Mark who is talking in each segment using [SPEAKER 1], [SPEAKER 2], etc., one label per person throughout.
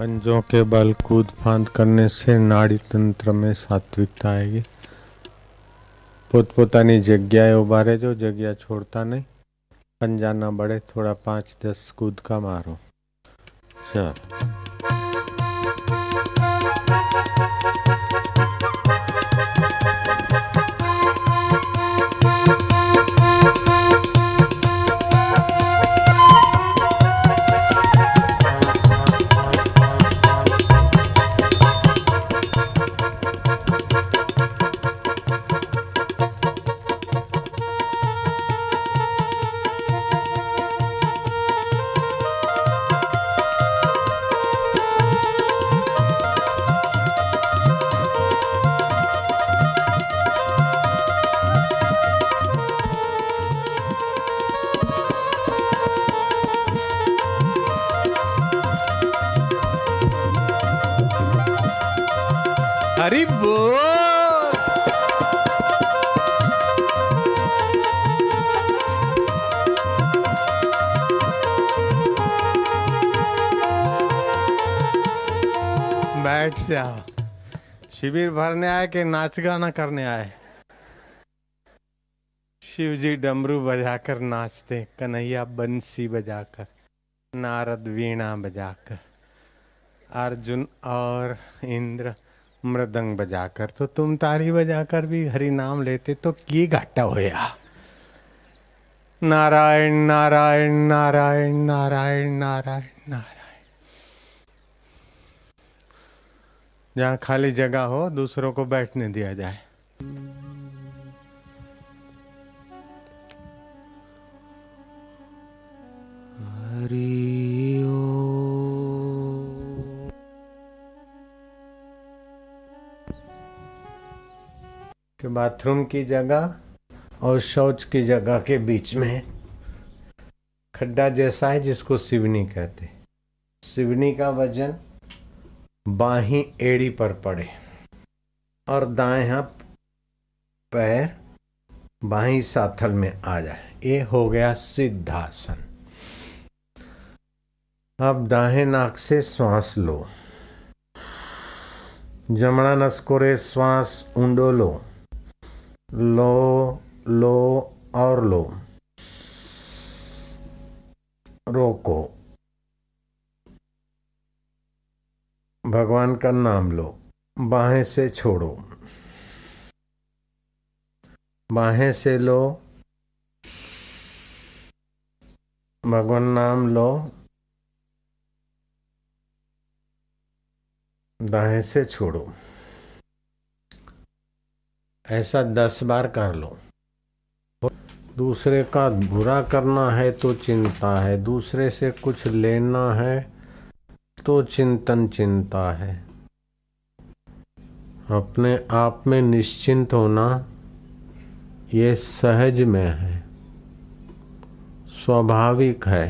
[SPEAKER 1] पंजों के बल कूद फांद करने से नाड़ी तंत्र में सात्विकता आएगी પોતપોતાની જગ્યાએ ઉભા રહેજો જગ્યા છોડતા નહીં પંજા ના બળે થોડા પાંચ દસ કૂદકા મારો ચાલ
[SPEAKER 2] हरी बोल। बैठ जाओ शिविर भरने आए कि नाच गाना करने आए? शिव जी डमरू बजाकर नाचते, कन्हैया बंसी बजाकर, नारद वीणा बजाकर। अर्जुन और इंद्र मृदंग बजाकर तो तुम तारी बजाकर भी हरि नाम लेते तो की घाटा होया नारायण नारायण नारायण नारायण नारायण नारायण। जहाँ खाली जगह हो, दूसरों को बैठने दिया जाए। हरि ओम कि बाथरूम की जगह और शौच की जगह के बीच में खड्डा जैसा है जिसको सिवनी कहते सिवनी का वज़न बाही एड़ी पर पड़े और दाएँ हाथ पैर बाही साथल में आ जाए। ये हो गया सिद्धासन। अब दाहिने नाक से श्वास लो। जमणा नस्कोरे श्वास ऊंडो लो। लो लो और लो। रोको। भगवान का नाम लो। बाहें से छोड़ो। बाहें से लो। भगवान नाम लो। दाएँ से छोड़ो। ऐसा दस बार कर लो। दूसरे का बुरा करना है तो चिंता है, दूसरे से कुछ लेना है तो चिंतन चिंता है। अपने आप में निश्चिंत होना ये सहज में है, स्वाभाविक है।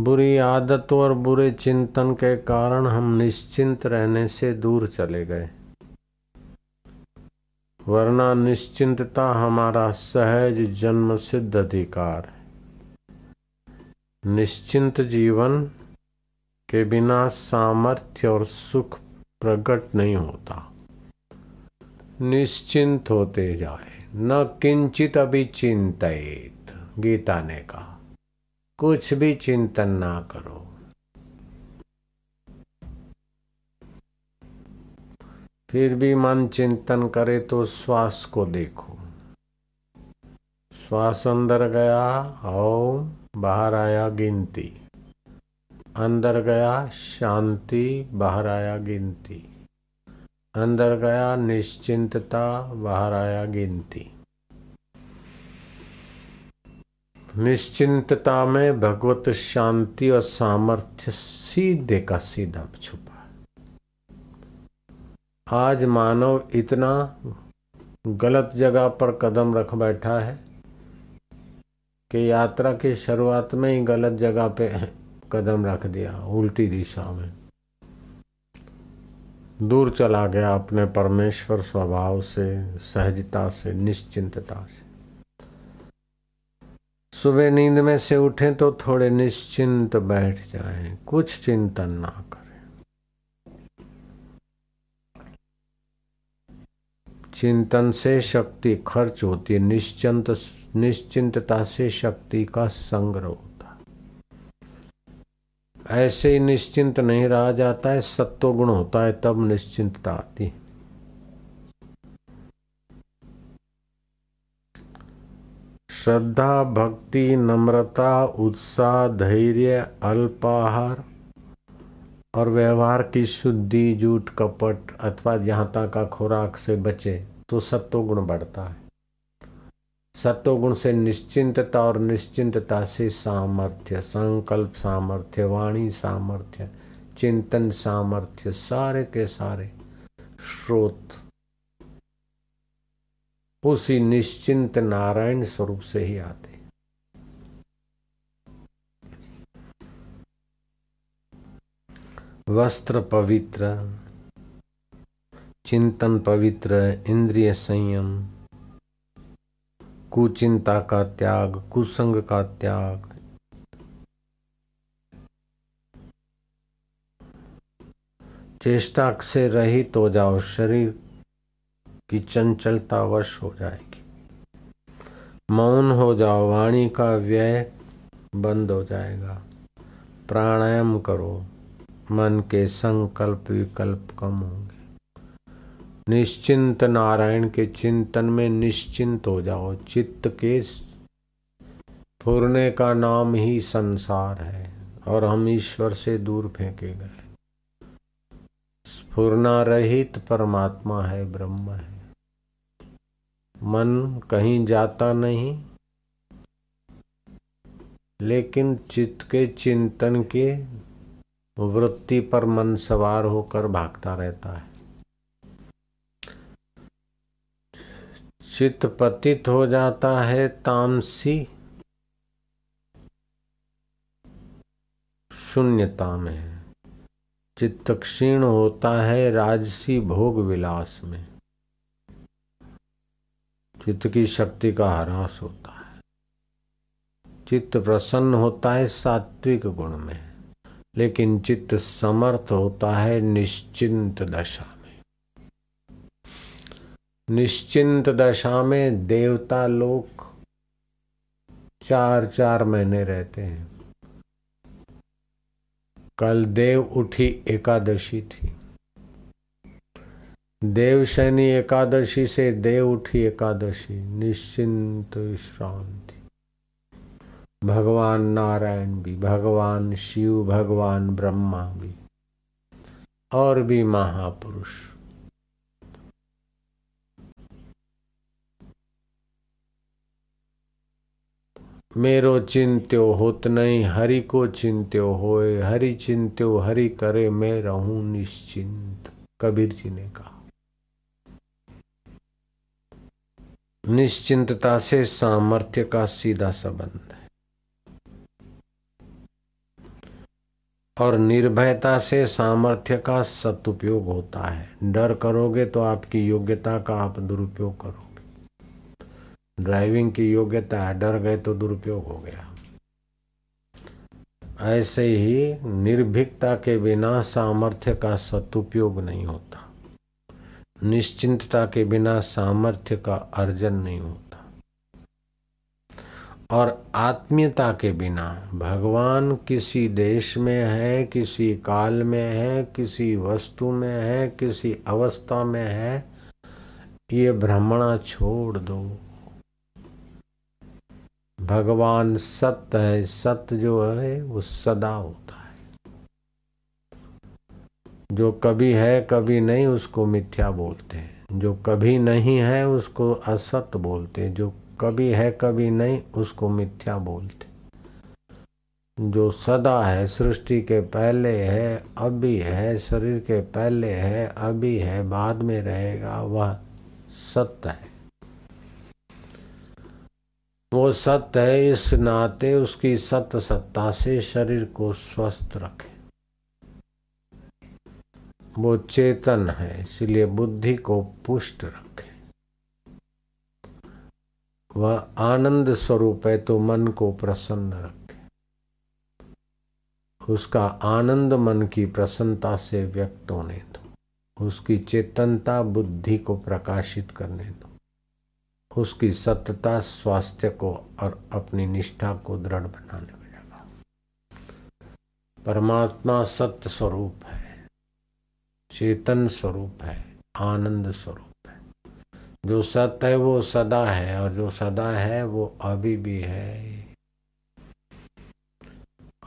[SPEAKER 2] बुरी आदतों और बुरे चिंतन के कारण हम निश्चिंत रहने से दूर चले गए। वरना निश्चिंतता हमारा सहज जन्म सिद्ध अधिकार है। निश्चिंत जीवन के बिना सामर्थ्य और सुख प्रकट नहीं होता। निश्चिंत होते जाए, न किंचित अभी चिंतित, गीता ने कहा। कुछ भी चिंतन ना करो। फिर भी मन चिंतन करे तो श्वास को देखो। श्वास अंदर गया ओम बाहर आया गिनती। अंदर गया शांति, बाहर आया गिनती। अंदर गया निश्चिंतता, बाहर आया गिनती। निश्चिंतता में भगवत शांति और सामर्थ्य सीधे का सीधा छुपा। आज मानव इतना गलत जगह पर कदम रख बैठा है कि यात्रा की शुरुआत में ही गलत जगह पे कदम रख दिया उल्टी दिशा में। दूर चला गया अपने परमेश्वर स्वभाव से सहजता से निश्चिंतता से। सुबह नींद में से उठें तो थोड़े निश्चिंत बैठ जाएँ, कुछ चिंतन ना करें। चिंतन से शक्ति खर्च होती है, निश्चिंत, निश्चिंतता से शक्ति का संग्रह होता है। ऐसे ही निश्चिंत नहीं रहा जाता है सत्व गुण होता है, तब निश्चिंतता आती है। श्रद्धा, भक्ति, नम्रता, उत्साह, धैर्य, अल्पाहार और व्यवहार की शुद्धि जूठ कपट अथवा जहाँ का खुराक से बचे। तो सत्व गुण बढ़ता है। सत्व गुण से निश्चिंतता और निश्चिंतता से सामर्थ्य, संकल्प सामर्थ्य, वाणी सामर्थ्य, चिंतन सामर्थ्य, सारे के सारे स्रोत। उसी निश्चिंत नारायण स्वरूप से ही आते वस्त्र पवित्र चिंतन पवित्र इंद्रिय संयम। कुचिंता का त्याग, कुसंग का त्याग। चेष्टा से रहित हो जाओ, शरीर की चंचलता वश हो जाएगी। मौन हो जाओ, वाणी का व्यय बंद हो जाएगा। प्राणायाम करो, मन के संकल्प विकल्प कम होंगे। निश्चिंत नारायण के चिंतन में निश्चिंत हो जाओ। चित्त के फुरने का नाम ही संसार है और हम ईश्वर से दूर फेंके गए। स्फुरना रहित परमात्मा है, ब्रह्म है। मन कहीं जाता नहीं, लेकिन चित्त के चिंतन के वृत्ति पर मन सवार होकर भागता रहता है। चित्त पतित हो जाता है तामसी। शून्यता में चित्त क्षीण होता है राजसी भोग विलास में। चित्त की शक्ति का ह्रास होता है। चित्त प्रसन्न होता है सात्विक गुण में, लेकिन चित्त समर्थ होता है निश्चिंत दशा में। निश्चिंत दशा में देवता लोक चार चार महीने रहते हैं। कल देव उठी एकादशी थी। देव देवशैनी एकादशी से देव उठी एकादशी, निश्चिंत विश्रांति भगवान नारायण भी, भगवान शिव, भगवान ब्रह्मा भी, और भी महापुरुष। मेरो चिंत्यो होत नहीं हरि को चिंत्यो होए हरि चिंत्यो हरि करे, मैं रहूँ निश्चिंत। कबीर जी ने कहा। निश्चिंतता से सामर्थ्य का सीधा संबंध है। और निर्भयता से सामर्थ्य का सदुपयोग होता है। डर करोगे तो आपकी योग्यता का आप दुरुपयोग करोगे। ड्राइविंग की योग्यता है डर गए तो दुरुपयोग हो गया। ऐसे ही निर्भीकता के बिना सामर्थ्य का सदुपयोग नहीं होता। निश्चिंतता के बिना सामर्थ्य का अर्जन नहीं होता। और आत्मीयता के बिना, भगवान किसी देश में है, किसी काल में है, किसी वस्तु में है, किसी अवस्था में है, ये भ्रमणा छोड़ दो। भगवान सत्य है, सत्य जो है, वो सदा होता है। जो कभी है, कभी नहीं, उसको मिथ्या बोलते हैं। जो कभी नहीं है, उसको असत्य बोलते जो कभी है, कभी नहीं, उसको मिथ्या बोलते जो सदा है, सृष्टि के पहले है, अभी है, शरीर के पहले है, अभी है, बाद में रहेगा, वह सत्य है। वो सत्य है, इस नाते उसकी सत्य सत्ता से शरीर को स्वस्थ रखे। वो चेतन है, इसलिए बुद्धि को पुष्ट रखे। वह आनंद स्वरूप है तो मन को प्रसन्न रखे। उसका आनंद मन की प्रसन्नता से व्यक्त होने दो। उसकी चेतनता बुद्धि को प्रकाशित करने दो। उसकी सत्यता स्वास्थ्य को और अपनी निष्ठा को दृढ़ बनाने में लगा। परमात्मा सत्य स्वरूप है, चेतन स्वरूप है, आनंद स्वरूप है। जो सत्य है, वो सदा है, और जो सदा है, वो अभी भी है।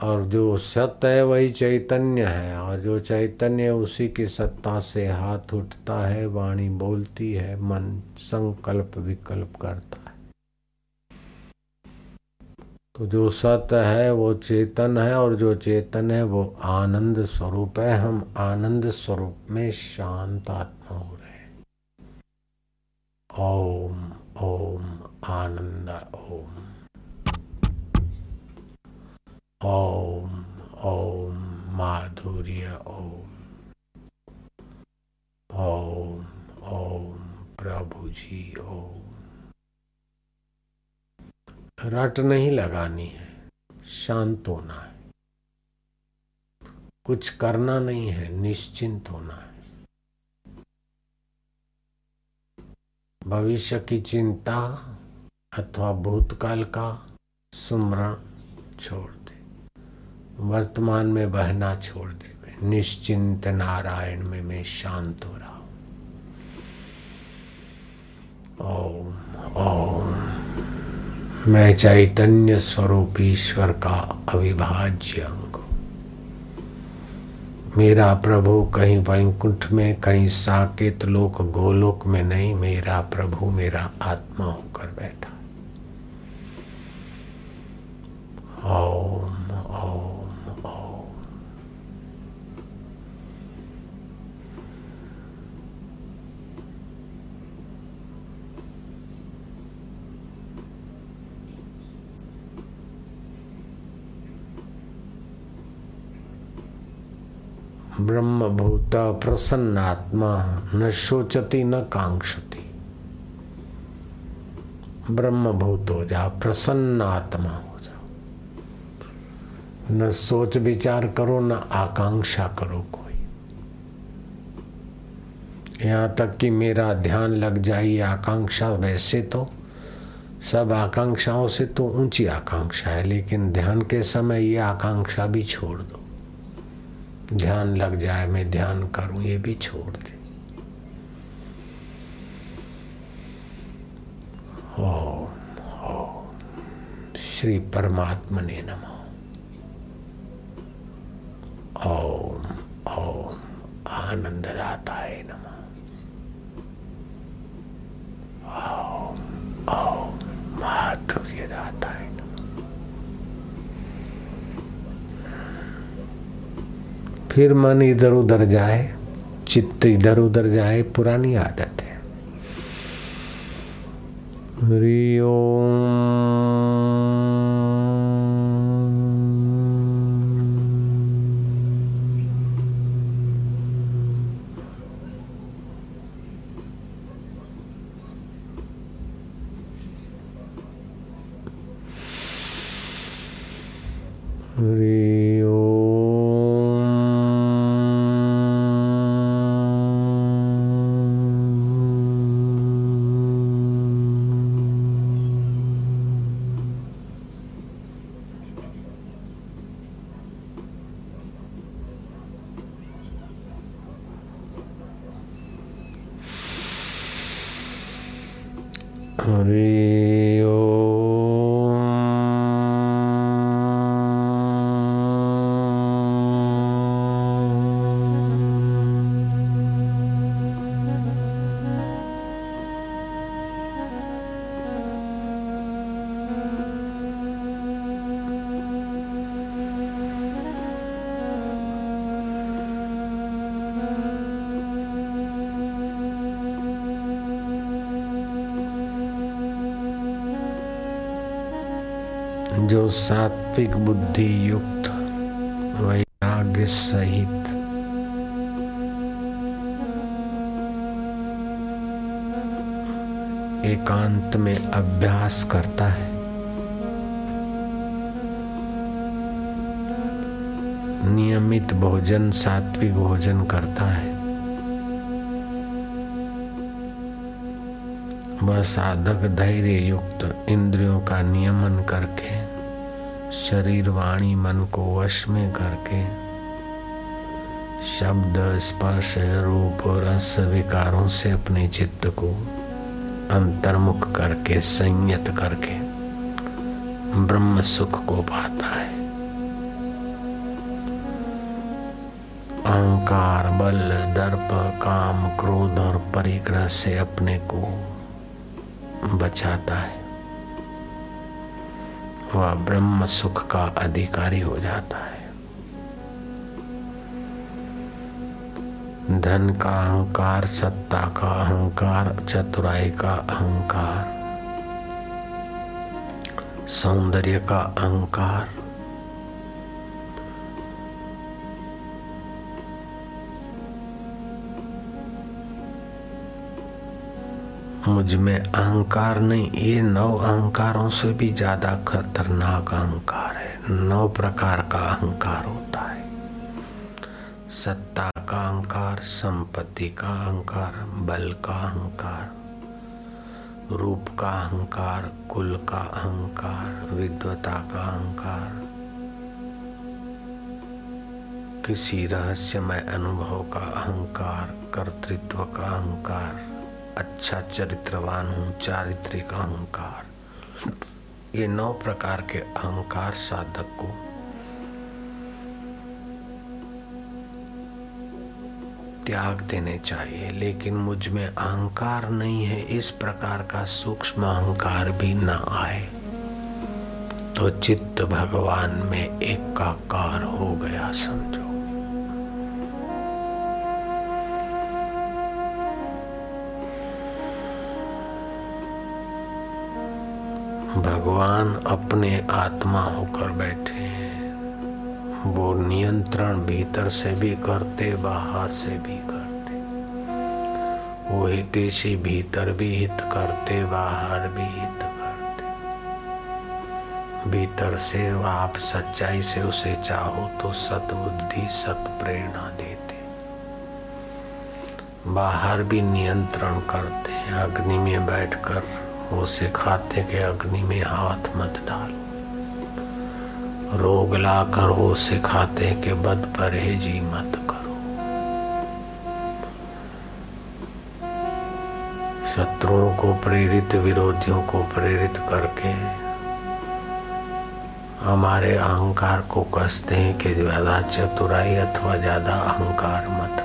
[SPEAKER 2] और जो सत्य है वही चैतन्य है, और जो चैतन्य उसी की सत्ता से हाथ उठता है, वाणी बोलती है, मन संकल्प विकल्प करता है। तो जो सत्य है वो चेतन है, और जो चेतन है वो आनंद स्वरूप है। हम आनंद स्वरूप में शांत आत्मा हो रहे ओम ओम, आनंद, ओम। ओम ओम माधुर्य ओम ओम ओम प्रभु जी ओम रट नहीं लगानी है, शांत होना है। कुछ करना नहीं है, निश्चिंत होना है। भविष्य की चिंता अथवा भूतकाल का सुमरण छोड़ वर्तमान में बहना छोड़ दे निश्चिंत नारायण में मैं शांत हो रहा हूँ। ओम ओम। मैं चैतन्य स्वरूप ईश्वर का अविभाज्य अंग मेरा प्रभु कहीं वैकुंठ में, कहीं साकेत लोक गोलोक में नहीं, मेरा प्रभु मेरा आत्मा होकर बैठा ओम ओम ओम ब्रह्मभूत प्रसन्नात्मा, न शोचती, न कांक्षती। ब्रह्म भूत हो जा प्रसन्न आत्मा हो जा न सोच विचार करो, न आकांक्षा करो कोई। यहाँ तक कि मेरा ध्यान लग जाए आकांक्षा, वैसे तो सब आकांक्षाओं से तो ऊँची आकांक्षा है, लेकिन ध्यान के समय ये आकांक्षा भी छोड़ दो। ध्यान लग जाए, मैं ध्यान करूँ, ये भी छोड़ दे। ओम ओम, श्री परमात्मा ने नमो। ओम ओम आनंद दाताय नमो ओम ओम माधुर्य दाताय फिर मन इधर उधर जाए चित्त इधर उधर जाए पुरानी आदत है। हरि जो सात्विक बुद्धि युक्त वैराग्य सहित। एकांत में अभ्यास करता है। नियमित भोजन, सात्विक भोजन करता है। वह साधक धैर्य युक्त इंद्रियों का नियमन करके शरीर वाणी मन को वश में करके शब्द, स्पर्श, रूप रस विकारों से अपने चित्त को अंतर्मुख करके, संयत करके ब्रह्म सुख को पाता है। अहंकार, बल, दर्प, काम, क्रोध और परिग्रह से अपने को बचाता है। वह ब्रह्म सुख का अधिकारी हो जाता है। धन का अहंकार, सत्ता का अहंकार, चतुराई का अहंकार, सौंदर्य का अहंकार मुझमें अहंकार नहीं, ये नौ अहंकारों से भी ज़्यादा खतरनाक अहंकार है। नौ प्रकार का अहंकार होता है। सत्ता का अहंकार, संपत्ति का अहंकार, बल का अहंकार, रूप का अहंकार, कुल का अहंकार विद्वता का अहंकार। किसी रहस्यमय अनुभव का अहंकार, कर्तृत्व का अहंकार। अच्छा चरित्रवान हूँ, चारित्रिक अहंकार। ये नौ प्रकार के अहंकार साधक को त्याग देने चाहिए, लेकिन मुझमें अहंकार नहीं है, इस प्रकार का सूक्ष्म अहंकार भी ना आए। तो चित्त भगवान में एकाकार हो गया, समझो। भगवान अपने आत्मा होकर बैठे हैं। वो नियंत्रण भीतर से भी करते, बाहर से भी करते। वो हितेशी भीतर भी हित करते, बाहर भी हित करते। भीतर से आप सच्चाई से उसे चाहो तो सतबुद्धि सत प्रेरणा देते। बाहर भी नियंत्रण करते अग्नि में बैठकर वो सिखाते कि अग्नि में हाथ मत डालो। रोग ला कर वो सिखाते कि बद परहेजी मत करो। शत्रुओं को प्रेरित, विरोधियों को प्रेरित करके हमारे अहंकार को कसते हैं कि ज़्यादा चतुराई अथवा ज़्यादा अहंकार मत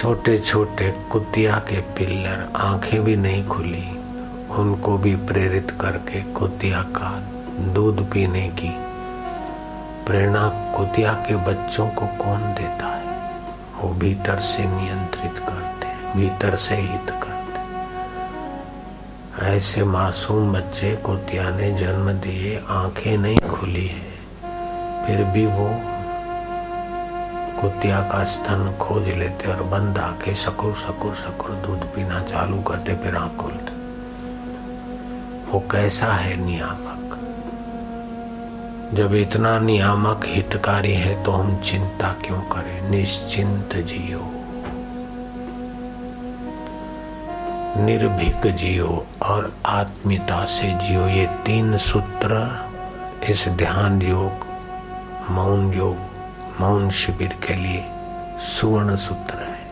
[SPEAKER 2] छोटे छोटे कुतिया के पिल्लर आँखें भी नहीं खुली। उनको भी प्रेरित करके कुतिया का दूध पीने की प्रेरणा कुतिया के बच्चों को कौन देता है? वो भीतर से नियंत्रित करते भीतर से हित करते ऐसे मासूम बच्चे कुतिया ने जन्म दिए, आँखें नहीं खुली है, फिर भी वो कुतिया का स्तन खोज लेते और बंद आके सकुर सकुर सकुर दूध पीना चालू करते फिर आँख खोलते। वो कैसा है नियामक? जब इतना नियामक हितकारी है तो हम चिंता क्यों करें? निश्चिंत जियो। निर्भीक जियो और आत्मीयता से जियो। ये तीन सूत्र इस ध्यान योग, मौन योग मौन शिविर के लिए सुवर्ण सूत्र है।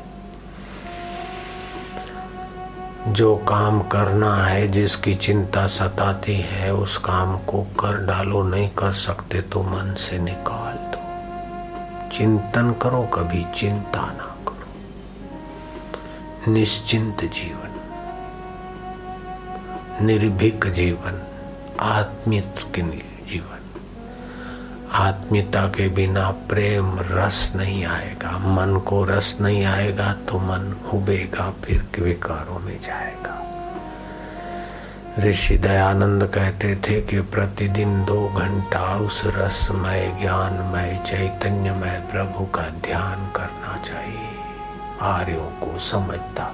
[SPEAKER 2] जो काम करना है, जिसकी चिंता सताती है, उस काम को कर डालो, नहीं कर सकते तो मन से निकाल दो। चिंतन करो कभी, चिंता ना करो। निश्चिंत जीवन, निर्भीक जीवन आत्मित जीवन। आत्मीयता के बिना प्रेम रस नहीं आएगा, मन को रस नहीं आएगा तो मन उबेगा, फिर विकारों में जाएगा। ऋषि दयानंद कहते थे कि प्रतिदिन दो घंटा उस रसमय ज्ञानमय चैतन्यमय प्रभु का ध्यान करना चाहिए। आर्यों को समझता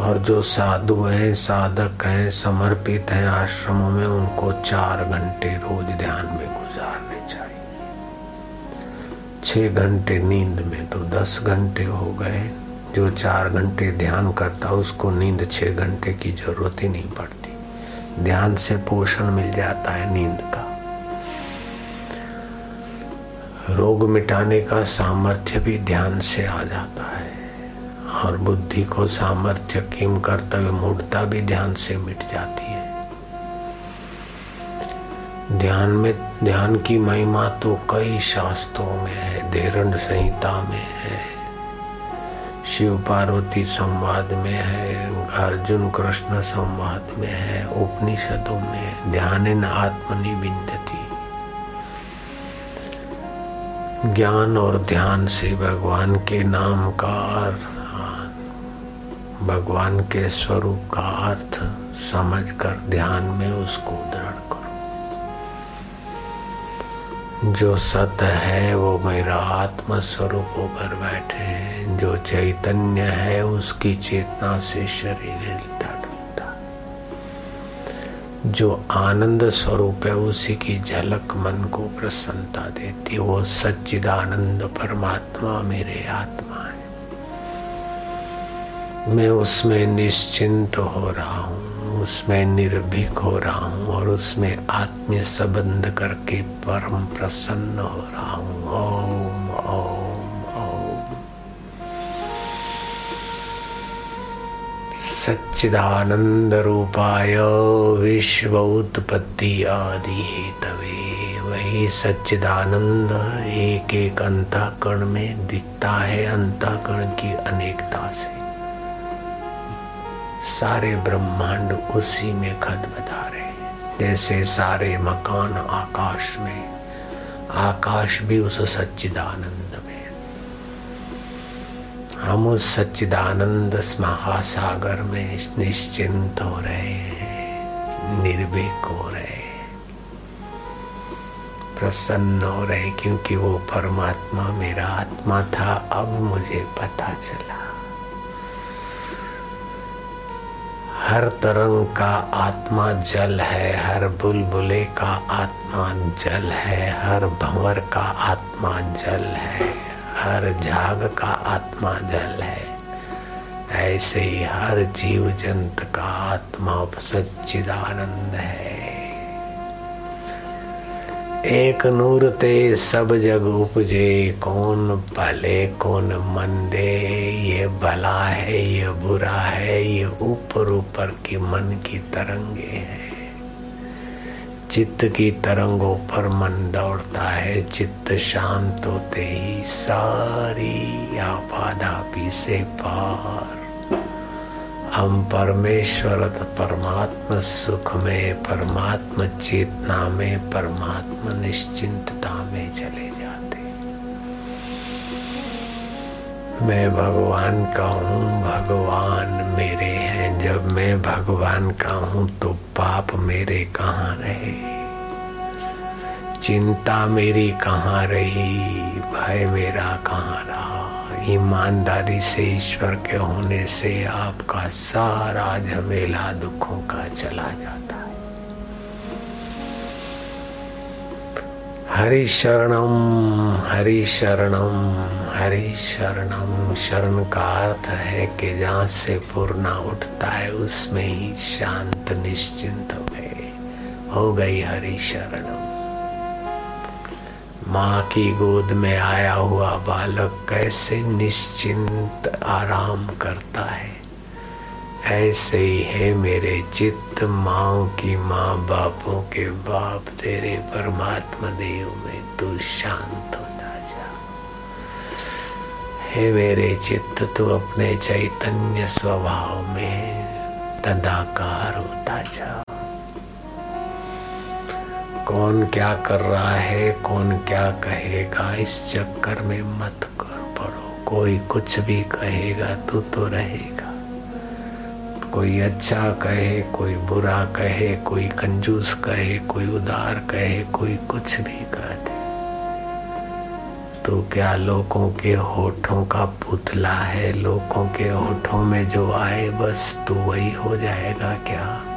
[SPEAKER 2] और जो साधु हैं, साधक हैं, समर्पित हैं आश्रमों में, उनको चार घंटे रोज ध्यान में गुजारने चाहिए। छह घंटे नींद में तो दस घंटे हो गए। जो चार घंटे ध्यान करता, उसको नींद छह घंटे की ज़रूरत ही नहीं पड़ती। ध्यान से पोषण मिल जाता है नींद का। रोग मिटाने का सामर्थ्य भी ध्यान से आ जाता है। और बुद्धि को सामर्थ्य, किम कर्तव्य, मूर्ता भी ध्यान से मिट जाती है। ध्यान में, ध्यान की महिमा तो कई शास्त्रों में है देरण संहिता में है। शिव पार्वती संवाद में है, अर्जुन कृष्ण संवाद में है, उपनिषदों में ध्यान इन आत्मनि आत्मनिविंदती ज्ञान और ध्यान से भगवान के नाम का भगवान के स्वरूप का अर्थ समझकर ध्यान में उसको दृढ़ करो। जो सत्य है, वो मेरा आत्म स्वरूप होकर बैठे जो चैतन्य है, उसकी चेतना से शरीर हिलता जो आनंद स्वरूप है, उसी की झलक मन को प्रसन्नता देती वो सच्चिदानंद परमात्मा मेरे आत्मा मैं उसमें निश्चिंत हो रहा हूँ, उसमें निर्भीक हो रहा हूँ और उसमें आत्मीय संबंध करके परम प्रसन्न हो रहा हूँ। ओम ओम ओम। सच्चिदानंद रूपाय विश्व उत्पत्ति आदि हेतवे वही सच्चिदानंद एक एक अंतःकरण में दिखता है, अंतःकरण की अनेकता से। सारे ब्रह्मांड उसी में खद बता रहे जैसे सारे मकान आकाश में, आकाश भी उस सच्चिदानंद में। हम उस सच्चिदानंद महासागर में निश्चिंत हो रहे हैं, निर्भीक हो रहे प्रसन्न हो रहे क्योंकि वो परमात्मा मेरा आत्मा था, अब मुझे पता चला। हर तरंग का आत्मा जल है, हर बुलबुले का आत्मा जल है, हर भंवर का आत्मा जल है, हर झाग का आत्मा जल है। ऐसे ही हर जीव जंत का आत्मा सच्चिदानंद है। एक नूर ते सब जग उपजे, कौन भले, कौन मंदे, ये भला है, ये बुरा है, ये ऊपर ऊपर की मन की तरंगे है। चित्त की तरंगों पर मन दौड़ता है, चित्त शांत होते ही सारी आपादापी से पार। हम परमेश्वर परमात्मा सुख में परमात्मा चेतना में परमात्मा निश्चिंतता में चले जाते। मैं भगवान का हूँ, भगवान मेरे हैं। जब मैं भगवान का हूँ तो पाप मेरे कहाँ रहे? चिंता मेरी कहाँ रही? भय मेरा कहाँ रहा? ईमानदारी से, ईश्वर के होने से आपका सारा झमेला दुखों का चला जाता है। हरि शरणम हरि शरणम हरि शरणम। शरण का अर्थ है कि जहाँ से पूर्णा उठता है, उसमें ही शांत, निश्चिंत हो गए हो गई हरि शरणम। माँ की गोद में आया हुआ बालक कैसे निश्चिंत आराम करता है। ऐसे ही है मेरे चित्त माओ की माँ बापों के बाप, तेरे परमात्मा देव में तू शांत होता जा। हे मेरे चित्त, तू अपने चैतन्य स्वभाव में तदाकार होता जा। कौन क्या कर रहा है, कौन क्या कहेगा, इस चक्कर में मत कर पड़ो। कोई कुछ भी कहेगा तू तो रहेगा। कोई अच्छा कहे, कोई बुरा कहे, कोई कंजूस कहे, कोई उदार कहे, कोई कुछ भी कह दे। तो क्या लोगों के होठों का पुतला है? लोगों के होठों में जो आए, बस तू वही हो जाएगा क्या?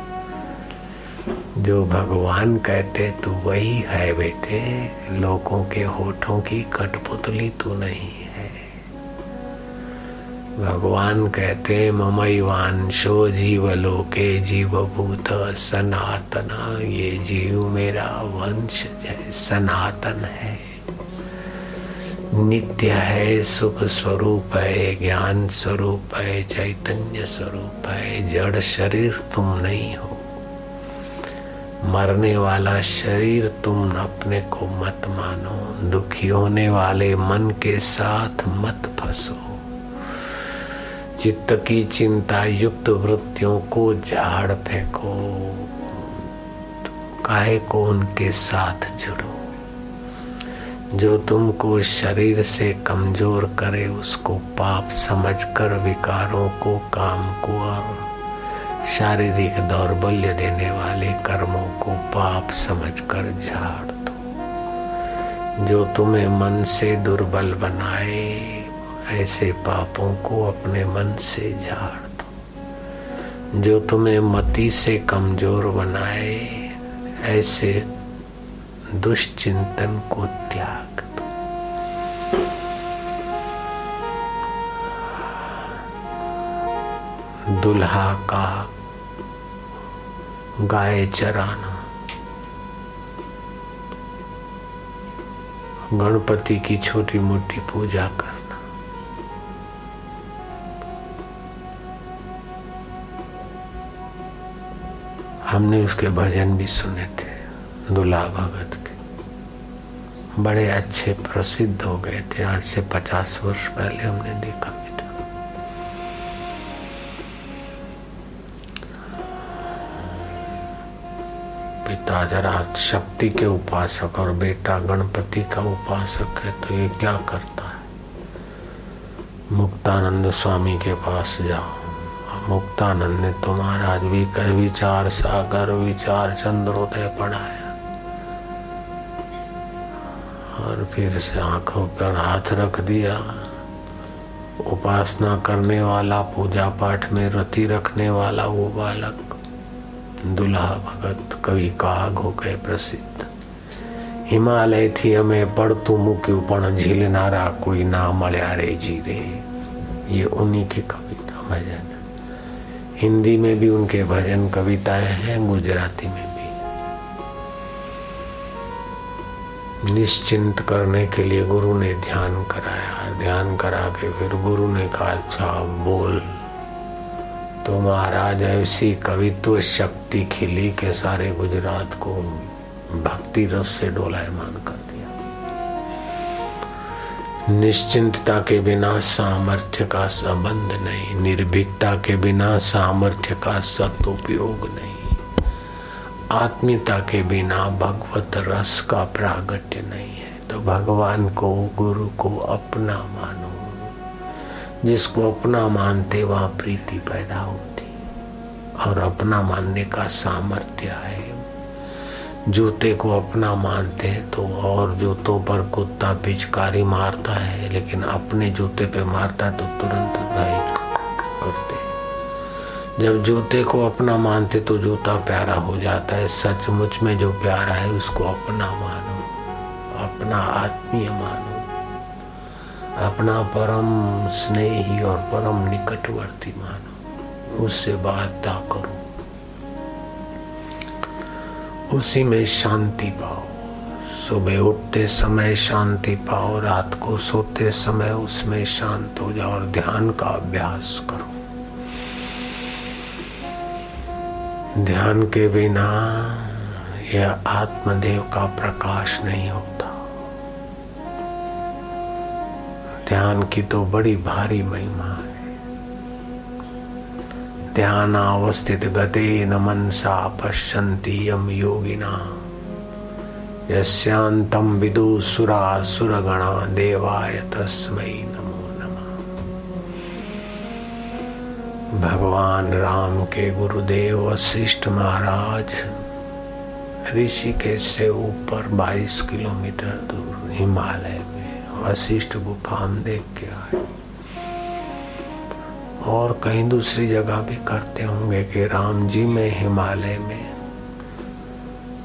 [SPEAKER 2] जो भगवान कहते, तू वही है बेटे, लोगों के होठों की कठपुतली तू नहीं है। भगवान कहते ममैवांशो जीवलोके जीवभूत सनातना, ये जीव मेरा वंश है, सनातन है। नित्य है, सुख स्वरूप है, ज्ञान स्वरूप है, चैतन्य स्वरूप है, जड़ शरीर तुम नहीं हो मरने वाला शरीर तुम अपने को मत मानो। दुखी होने वाले मन के साथ मत फंसो। चित्त की चिंता युक्त वृत्तियों को झाड़ फेंको। काहे को उनके साथ जुड़ो। जो तुमको शरीर से कमज़ोर करे, उसको पाप समझकर विकारों को, काम को और शारीरिक दौर्बल्य देने वाले कर्मों को पाप समझकर झाड़ दो। जो तुम्हें मन से दुर्बल बनाए, ऐसे पापों को अपने मन से झाड़ दो। जो तुम्हें मति से कमज़ोर बनाए, ऐसे दुष्चिंतन को त्याग दो। दुल्हा का गाय चराना। गणपति की छोटी मोटी पूजा करना। हमने उसके भजन भी सुने थे दुला भगत के। बड़े अच्छे प्रसिद्ध हो गए थे, आज से पचास वर्ष पहले हमने देखा। पिता जरा शक्ति के उपासक और बेटा गणपति का उपासक है तो ये क्या करता है? मुक्तानंद स्वामी के पास जाओ। मुक्तानंद ने तो महाराज भी कर विचार सागर, विचार चंद्रोदय पढ़ाया। और फिर से आँखों पर हाथ रख दिया। उपासना करने वाला, पूजा पाठ में रति रखने वाला वो बालक। दुल्हा भगत कवि काग हो गए प्रसिद्ध। हिमालय थी हमें पड़तू मुक्यू पण झीलनारा कोई ना मल्या रे जी रे। ये उन्हीं की कविता भजन हिंदी में भी उनके भजन कविताएँ हैं, गुजराती में भी। निश्चिंत करने के लिए गुरु ने ध्यान कराया, ध्यान करा के फिर गुरु ने कहा अच्छा बोल। तो महाराज ऐसी कवित्व शक्ति खिली के सारे गुजरात को भक्ति रस से डोलायमान कर दिया। निश्चिंतता के बिना सामर्थ्य का संबंध नहीं, निर्भीकता के बिना सामर्थ्य का सदुपयोग नहीं, आत्मीयता के बिना भगवत रस का प्रागट्य नहीं है। तो भगवान को, गुरु को अपना मानो। जिसको अपना मानते वहाँ प्रीति पैदा होती। और अपना मानने का सामर्थ्य है। जूते को अपना मानते हैं तो और जूतों पर कुत्ता पिचकारी मारता है, लेकिन अपने जूते पे मारता है तो तुरंत भाई करते जब जूते को अपना मानते तो जूता प्यारा हो जाता है। सचमुच में जो प्यारा है उसको अपना मानो, अपना आत्मीय मानो। अपना परम स्नेही और परम निकटवर्ती मानो। उससे वार्ता करो। उसी में शांति पाओ। सुबह उठते समय शांति पाओ। रात को सोते समय उसमें शांत हो जाओ और ध्यान का अभ्यास करो। ध्यान के बिना यह आत्मदेव का प्रकाश नहीं होता। ध्यान की तो बड़ी भारी महिमा है। ध्यान अवस्थित गते न मनसा पश्यन्ति यम योगिना। यस्यांतम विदु सुरा सुरगणा देवाय तस्मै नमो नमः। भगवान राम के गुरुदेव वशिष्ठ महाराज ऋषिकेश से ऊपर 22 किलोमीटर दूर हिमालय में। वशिष्ठ गुफा हम देख के आए। और कहीं दूसरी जगह भी करते होंगे कि राम जी में, हिमालय में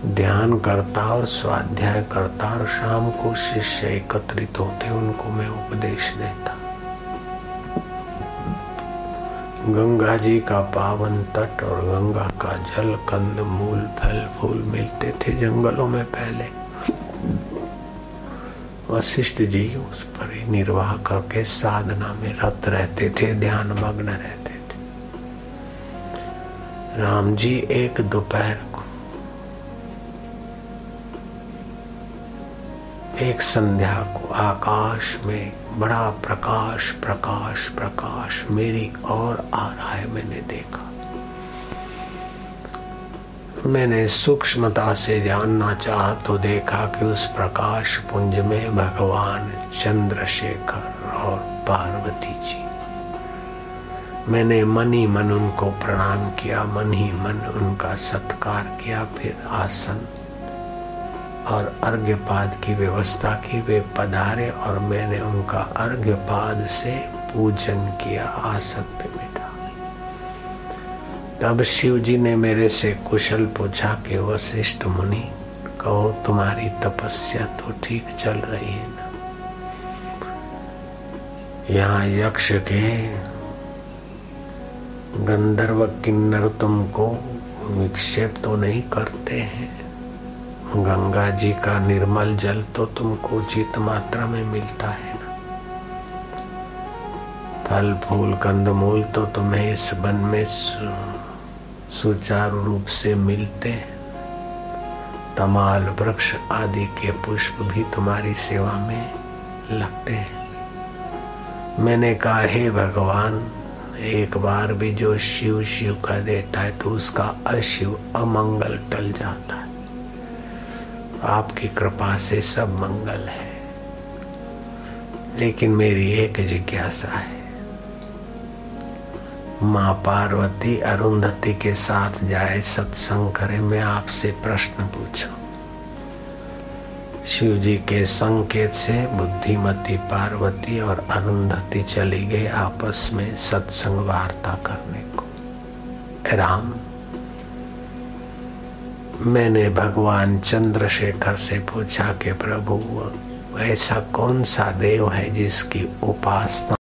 [SPEAKER 2] ध्यान करता और स्वाध्याय करता और शाम को शिष्य एकत्रित होते, उनको मैं उपदेश देता। गंगा जी का पावन तट और गंगा का जल, कंद, मूल, फल, फूल मिलते थे जंगलों में पहले। वशिष्ठ जी उस पर ही निर्वाह करके साधना में रत रहते थे, ध्यान मग्न रहते थे। राम जी एक दोपहर को एक संध्या को आकाश में बड़ा प्रकाश प्रकाश प्रकाश मेरी और आ रहा है, मैंने देखा। मैंने सूक्ष्मता से जानना चाहा तो देखा कि उस प्रकाश पुंज में भगवान चंद्रशेखर और पार्वती जी। मैंने मन ही मन उनको प्रणाम किया, मन ही मन उनका सत्कार किया, फिर आसन और अर्घ्यपाद की व्यवस्था की, वे पधारे और मैंने उनका अर्घ्यपाद से पूजन किया, आसन पे तब शिव जी ने मेरे से कुशल पूछा कि, वशिष्ठ मुनि, कहो तुम्हारी तपस्या तो ठीक चल रही है ना? यहाँ यक्ष के गंधर्व किन्नर तुमको विक्षेप तो नहीं करते हैं। गंगा जी का निर्मल जल तो तुमको उचित मात्रा में मिलता है ना? फल, फूल, कंदमूल तो तुम्हें इस वन में सुचारू रूप से मिलते तमाल वृक्ष आदि के पुष्प भी तुम्हारी सेवा में लगते हैं। मैंने कहा, हे भगवान, एक बार भी जो शिव शिव का देता है तो उसका अशिव अमंगल टल जाता है। आपकी कृपा से सब मंगल है। लेकिन मेरी एक जिज्ञासा है माँ पार्वती अरुंधति के साथ जाए सत्संग करे, मैं आपसे प्रश्न पूछूँ। शिव जी के संकेत से बुद्धिमती पार्वती और अरुंधति चली गई आपस में सत्संग वार्ता करने को। राम, मैंने भगवान चंद्रशेखर से पूछा कि प्रभु, ऐसा कौन सा देव है जिसकी उपासना